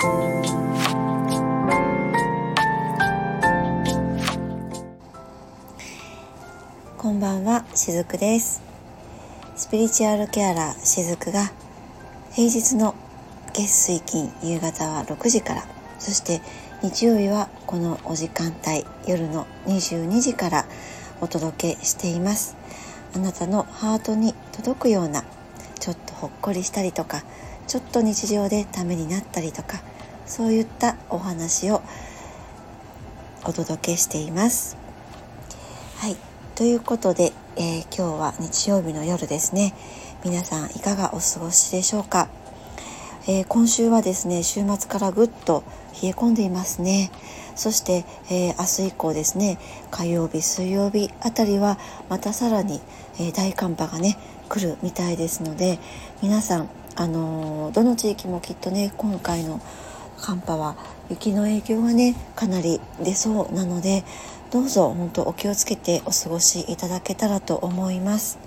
こんばんはしずくです。スピリチュアルケアラーしずくが平日の月水金夕方は6時からそして日曜日はこのお時間帯夜の22時からお届けしています。あなたのハートに届くようなちょっとほっこりしたりとかちょっと日常でためになったりとかそういったお話をお届けしています。はい。ということで、えー、今日は日曜日の夜ですね。皆さんいかがお過ごしでしょうか？えー、今週はですね週末からぐっと冷え込んでいますね。そして、えー、明日以降ですね火曜日水曜日あたりはまたさらに、え、大寒波がね来るみたいですので皆さんあのどの地域もきっとね今回の寒波は雪の影響がねかなり出そうなのでどうぞ本当お気をつけてお過ごしいただけたらと思います。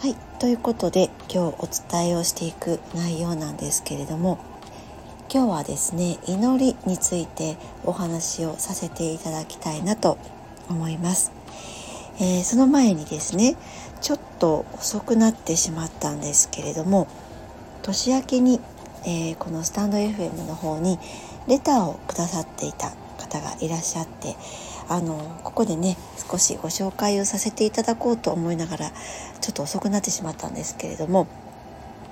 はいということで今日お伝えをしていく内容なんですけれども今日はですね祈りについてお話をさせていただきたいなと思います、えー、その前にですねと遅くなってしまったんですけれども年明けに、えー、このスタンド FM の方にレターをくださっていた方がいらっしゃってあのここでね少しご紹介をさせていただこうと思いながらちょっと遅くなってしまったんですけれども、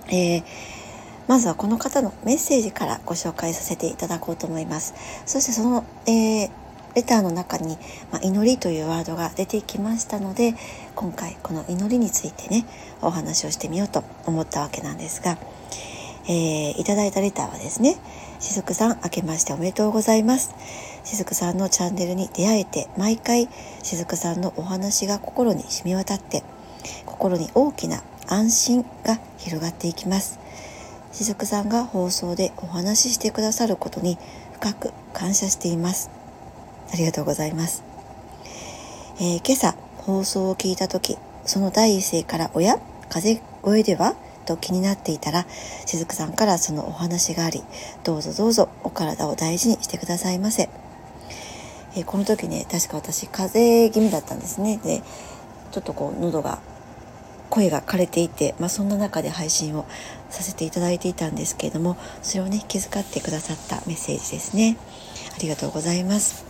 えー、まずはこの方のメッセージからご紹介させていただこうと思います。そしてその、えー、レターの中に、まあ、祈りというワードが出てきましたので今回この祈りについてねお話をしてみようと思ったわけなんですが、えー、いただいたレターはですねしずくさん明けましておめでとうございます。しずくさんのチャンネルに出会えて毎回しずくさんのお話が心に染み渡って心に大きな安心が広がっていきます。しずくさんが放送でお話ししてくださることに深く感謝しています。ありがとうございます、えー、今朝放送を聞いた時その第一声から「おや風声では?」と気になっていたらしずくさんからそのお話がありどうぞどうぞお体を大事にしてくださいませ。えー、この時ね確か私風邪気味だったんですね。でちょっとこう喉が声が枯れていて、まあ、そんな中で配信をさせていただいていたんですけれどもそれをね気遣ってくださったメッセージですね。ありがとうございます、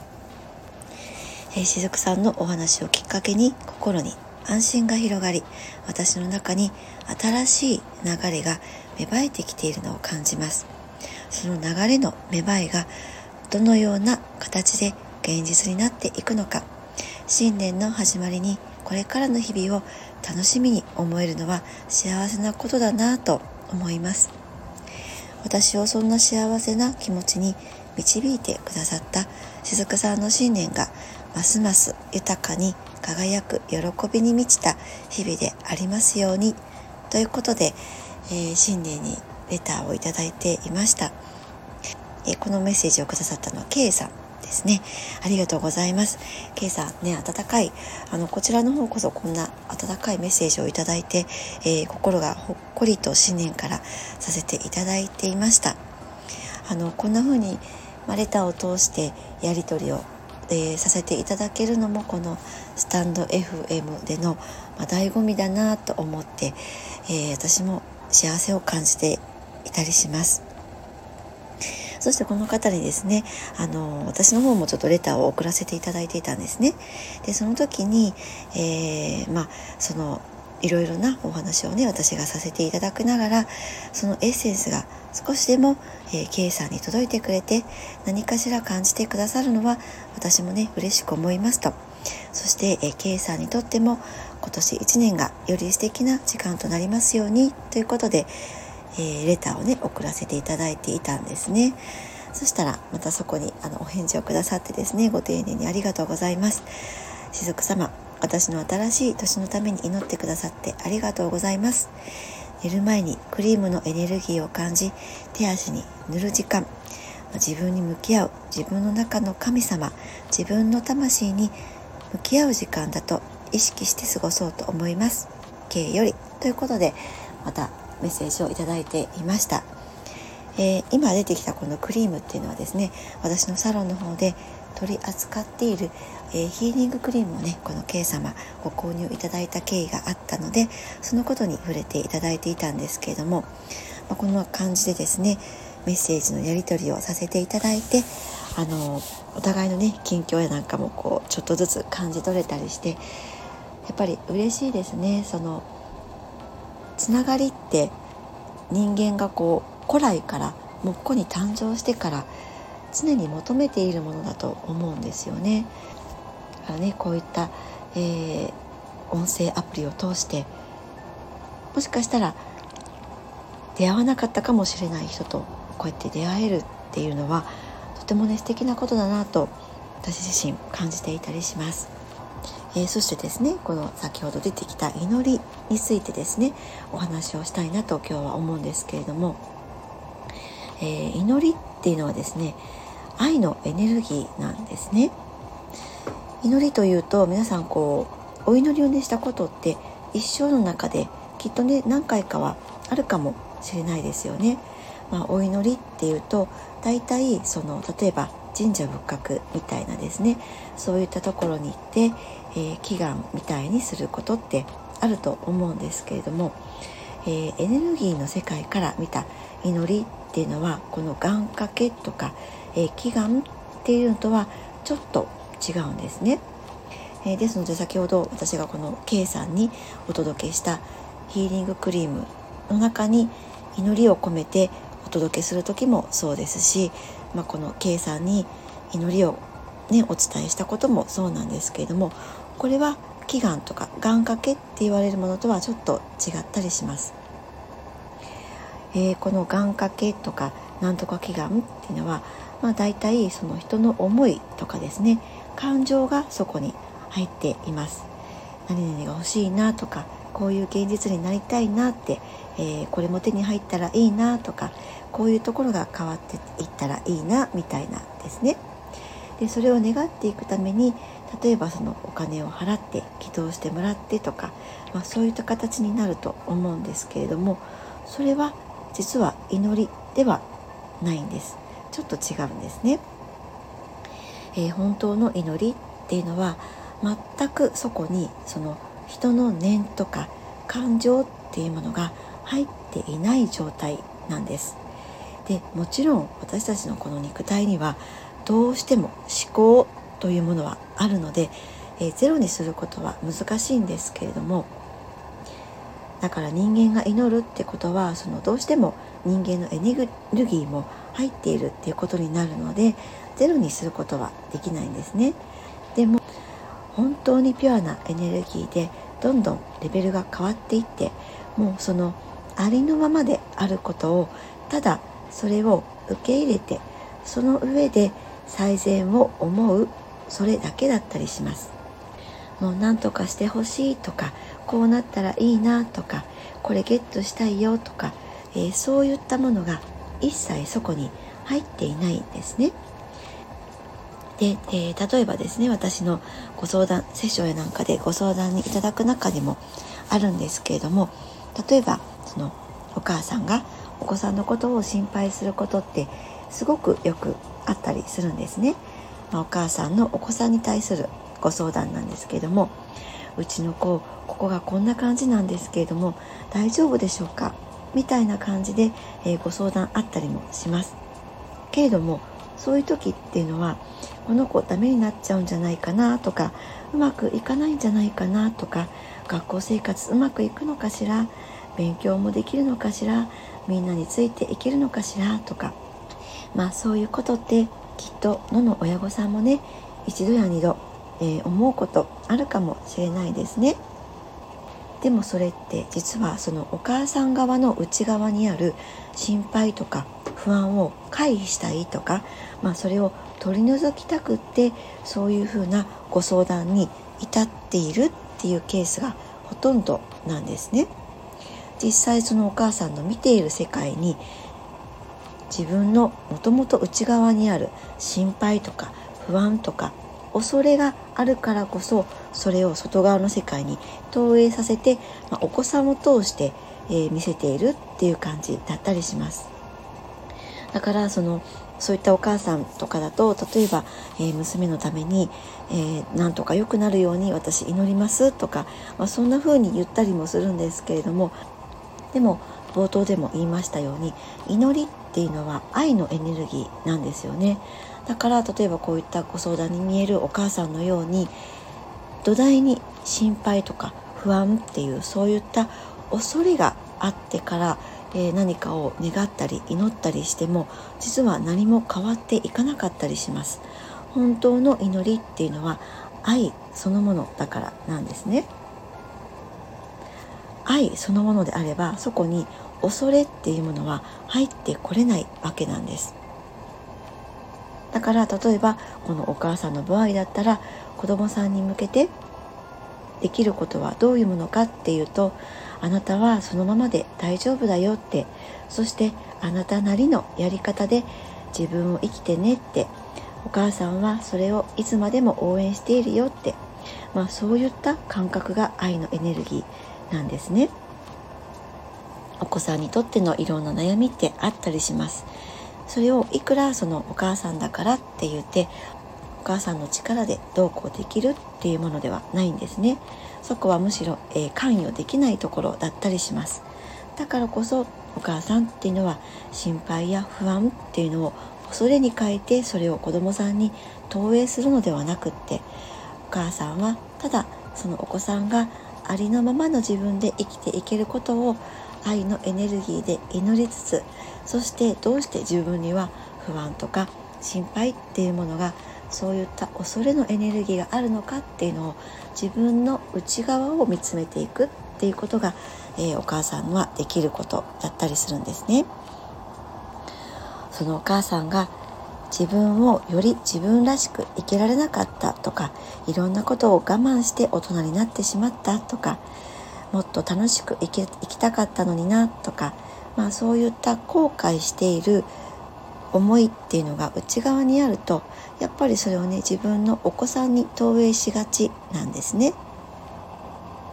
えー、しずくさんのお話をきっかけに心に安心が広がり私の中に新しい流れが芽生えてきているのを感じます。その流れの芽生えがどのような形で現実になっていくのか新年の始まりにこれからの日々を楽しみに思えるのは幸せなことだなぁと思います。私をそんな幸せな気持ちに導いてくださった雫さんの信念がますます豊かに輝く喜びに満ちた日々でありますようにということで、えー、新年にレターをいただいていました、えー、このメッセージをくださったのは K さんですね。ありがとうございます。今朝ね、温かい、あの、こちらの方こそこんな温かいメッセージをいただいて、えー、心がほっこりと新年からさせていただいていました。あの、こんな風に、まレターを通してやり取りをえー、させていただけるのもこのスタンド FM での、まあ、醍醐味だなと思って、えー、私も幸せを感じていたりします。そしてこの方にですね、あの、私の方もちょっとレターを送らせていただいていたんですね。で、その時に、えー、まあ、その、いろいろなお話をね、私がさせていただくながら、そのエッセンスが少しでも、えー、K さんに届いてくれて、何かしら感じてくださるのは、私もね、嬉しく思いますと。そして、えー、K さんにとっても、今年1年がより素敵な時間となりますように、ということで、えー、レターをね送らせていただいていたんですねそしたらまたそこにあのお返事をくださってですねご丁寧にありがとうございますしずく様私の新しい年のために祈ってくださってありがとうございます。寝る前にクリームのエネルギーを感じ手足に塗る時間。自分に向き合う自分の中の神様自分の魂に向き合う時間だと意識して過ごそうと思います。K より。ということでまたメッセージをいただいていました、えー、今出てきたこのクリームっていうのはですね私のサロンの方で取り扱っている、えー、ヒーリングクリームをねこの K 様ご購入いただいた経緯があったのでそのことに触れていただいていたんですけれども、まあ、こんな感じでですねメッセージのやり取りをさせていただいてあのお互いのね近況やなんかもこうちょっとずつ感じ取れたりしてやっぱり嬉しいですね。そのつながりって人間がこう古来からもうここに誕生してから常に求めているものだと思うんですよね。だからねこういった、えー、音声アプリを通してもしかしたら出会わなかったかもしれない人とこうやって出会えるっていうのはとてもね素敵なことだなと私自身感じていたりします。えー、そしてですねこの先ほど出てきた祈りについてですねお話をしたいなと今日は思うんですけれども、えー、祈りっていうのはですね愛のエネルギーなんですね祈りというと皆さんこうお祈りをねしたことって一生の中できっとね何回かはあるかもしれないですよね。まあ、お祈りっていうと大体その例えば神社仏閣みたいなですねそういったところに行って、えー、祈願みたいにすることってあると思うんですけれども、えー、エネルギーの世界から見た祈りっていうのはこの願掛けとか、え、祈願っていうのとはちょっと違うんですね。え、ですので先ほど私がこの K さんにお届けしたヒーリングクリームの中に祈りを込めてお届けする時もそうですし、まあ、この K さんに祈りを、ね、お伝えしたこともそうなんですけれどもこれは祈願とか願掛けって言われるものとはちょっと違ったりします。えー、この願掛けとかなんとか祈願っていうのは、まあ、大体その人の思いとかですね感情がそこに入っています。何々が欲しいなとかこういう現実になりたいなって、えー、これも手に入ったらいいなとかこういうところが変わっていったらいいなみたいなですね。でそれを願っていくために例えばそのお金を払って祈祷してもらってとか、まあ、そういった形になると思うんですけれどもそれは実は祈りではないんですちょっと違うんですね。えー、本当の祈りっていうのは全くそこにその人の念とか感情っていうものが入っていない状態なんです。でもちろん私たちのこの肉体にはどうしても思考というものはあるので、えー、ゼロにすることは難しいんですけれどもだから人間が祈るってことはそのどうしても人間のエネルギーも入っているっていうことになるのでゼロにすることはできないんですね。でも本当にピュアなエネルギーでどんどんレベルが変わっていってもうそのありのままであることをただそれを受け入れてその上で最善を思うそれだけだったりしますもう何とかしてほしいとかこうなったらいいなとかこれゲットしたいよとか、えー、そういったものが一切そこに入っていないんですね。で、えー、例えばですね私のご相談セッションやなんかでご相談にいただく中でもあるんですけれども例えばそのお母さんがお子さんのことを心配することってすごくよくあったりするんですね。まあ、お母さんのお子さんに対するご相談なんですけれどもうちの子ここがこんな感じなんですけれども大丈夫でしょうか？みたいな感じで、えー、ご相談あったりもします。けれどもそういう時っていうのはこの子ダメになっちゃうんじゃないかなとかうまくいかないんじゃないかなとか学校生活うまくいくのかしら勉強もできるのかしらみんなについていけるのかしらとかまあそういうことってきっと野の親御さんもね一度や二度、えー、思うことあるかもしれないですね。でもそれって実はそのお母さん側の内側にある心配とか不安を回避したいとか、まあ、それを取り除きたくってそういうふうなご相談に至っているっていうケースがほとんどなんですね。実際そのお母さんの見ている世界に自分のもともと内側にある心配とか不安とか恐れがあるからこそそれを外側の世界に投影させて、まあ、お子さんを通して、えー、見せているっていう感じだったりします。だからそのそういったお母さんとかだと例えば、えー、娘のために、えー、なんとか良くなるように私祈りますとか、まあ、そんな風に言ったりもするんですけれどもでも冒頭でも言いましたように祈りっていうのは愛のエネルギーなんですよねだから例えばこういったご相談に見えるお母さんのように土台に心配とか不安っていうそういった恐れがあってから、えー、何かを願ったり祈ったりしても実は何も変わっていかなかったりします。本当の祈りっていうのは愛そのものだからなんですね。愛そのものであればそこに恐れっていうものは入ってこれないわけなんです。だから例えばこのお母さんの場合だったら子供さんに向けてできることはどういうものかっていうとあなたはそのままで大丈夫だよってそしてあなたなりのやり方で自分を生きてねってお母さんはそれをいつまでも応援しているよって、まあ、そういった感覚が愛のエネルギーなんですね。お子さんにとってのいろんな悩みってあったりしますそれをいくらそのお母さんだからって言ってお母さんの力でどうこうできるっていうものではないんですね。そこはむしろ、えー、関与できないところだったりします。だからこそお母さんっていうのは心配や不安っていうのを恐れに変えてそれを子供さんに投影するのではなくってお母さんはただそのお子さんがありのままの自分で生きていけることを愛のエネルギーで祈りつつそしてどうして自分には不安とか心配っていうものがそういった恐れのエネルギーがあるのかっていうのを自分の内側を見つめていくっていうことが、えー、お母さんはできることだったりするんですね。そのお母さんが自分をより自分らしく生きられなかったとかいろんなことを我慢して大人になってしまったとかもっと楽しく生き生きたかったのになとか、まあ、そういった後悔している思いっていうのが内側にあるとやっぱりそれをね自分のお子さんに投影しがちなんですね。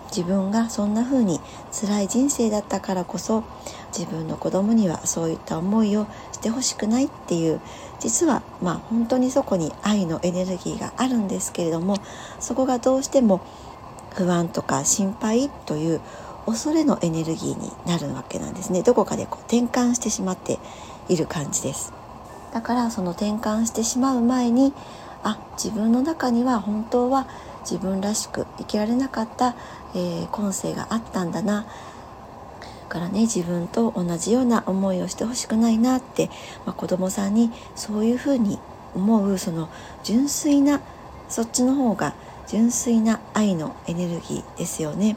自分がそんな風に辛い人生だったからこそ自分の子供にはそういった思いをしてほしくないっていう実はまあ本当にそこに愛のエネルギーがあるんですけれどもそこがどうしても不安とか心配という恐れのエネルギーになるわけなんですね。どこかでこう転換してしまっている感じです。だからその転換してしまう前にあ自分の中には本当は自分らしく生きられなかった、えー、今世があったんだな。からね自分と同じような思いをしてほしくないなって、まあ、子供さんにそういうふうに思うその純粋なそっちの方が純粋な愛のエネルギーですよね。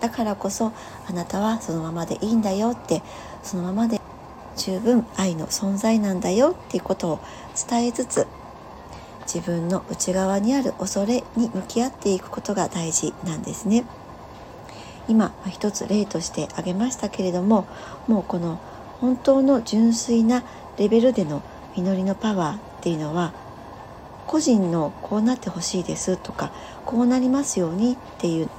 だからこそあなたはそのままでいいんだよってそのままで十分愛の存在なんだよっていうことを伝えつつ自分の内側にある恐れに向き合っていくことが大事なんですね。今一つ例として挙げましたけれどももうこの本当の純粋なレベルでの祈りのパワーっていうのは個人のこうなってほしいですとかこうなりますようにっていう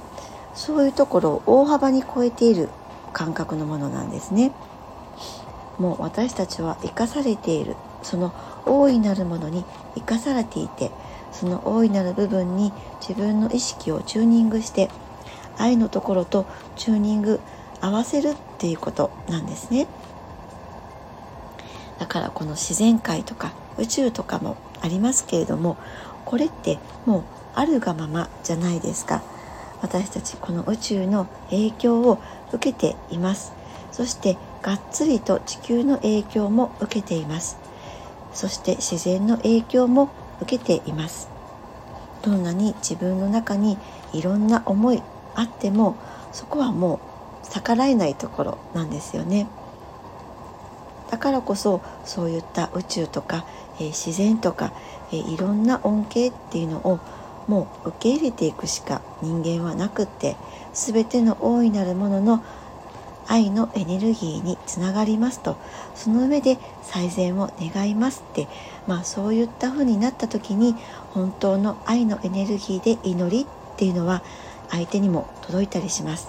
そういうところを大幅に超えている感覚のものなんですね。もう私たちは生かされているその大いなるものに生かされていてその大いなる部分に自分の意識をチューニングして愛のところとチューニング合わせるっていうことなんですねだからこの自然界とか宇宙とかもありますけれどもこれってもうあるがままじゃないですか。私たちこの宇宙の影響を受けています。そしてがっつりと地球の影響も受けています。そして自然の影響も受けています。どんなに自分の中にいろんな思いあってもそこはもう逆らえないところなんですよね。だからこそそういった宇宙とかえ自然とか、えいろんな恩恵っていうのをもう受け入れていくしか人間はなくって全ての大いなるものの愛のエネルギーにつながりますとその上で最善を願いますってまあそういった風になった時に本当の愛のエネルギーで祈りっていうのは相手にも届いたりします。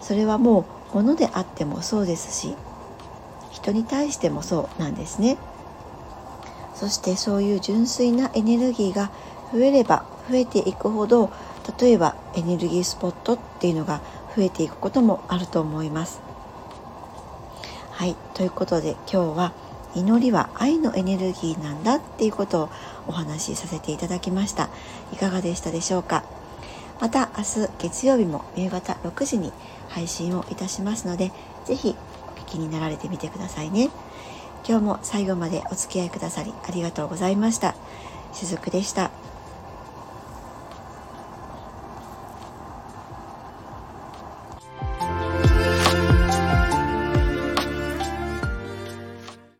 それはもう物であってもそうですし人に対してもそうなんですね。そしてそういう純粋なエネルギーが増えれば増えていくほど例えばエネルギースポットっていうのが増えていくこともあると思います。はいということで今日は祈りは愛のエネルギーなんだっていうことをお話しさせていただきました。いかがでしたでしょうか？また明日月曜日も夕方6時に配信をいたしますので是非気になられてみてくださいね今日も最後までお付き合いくださりありがとうございましたしずくでした。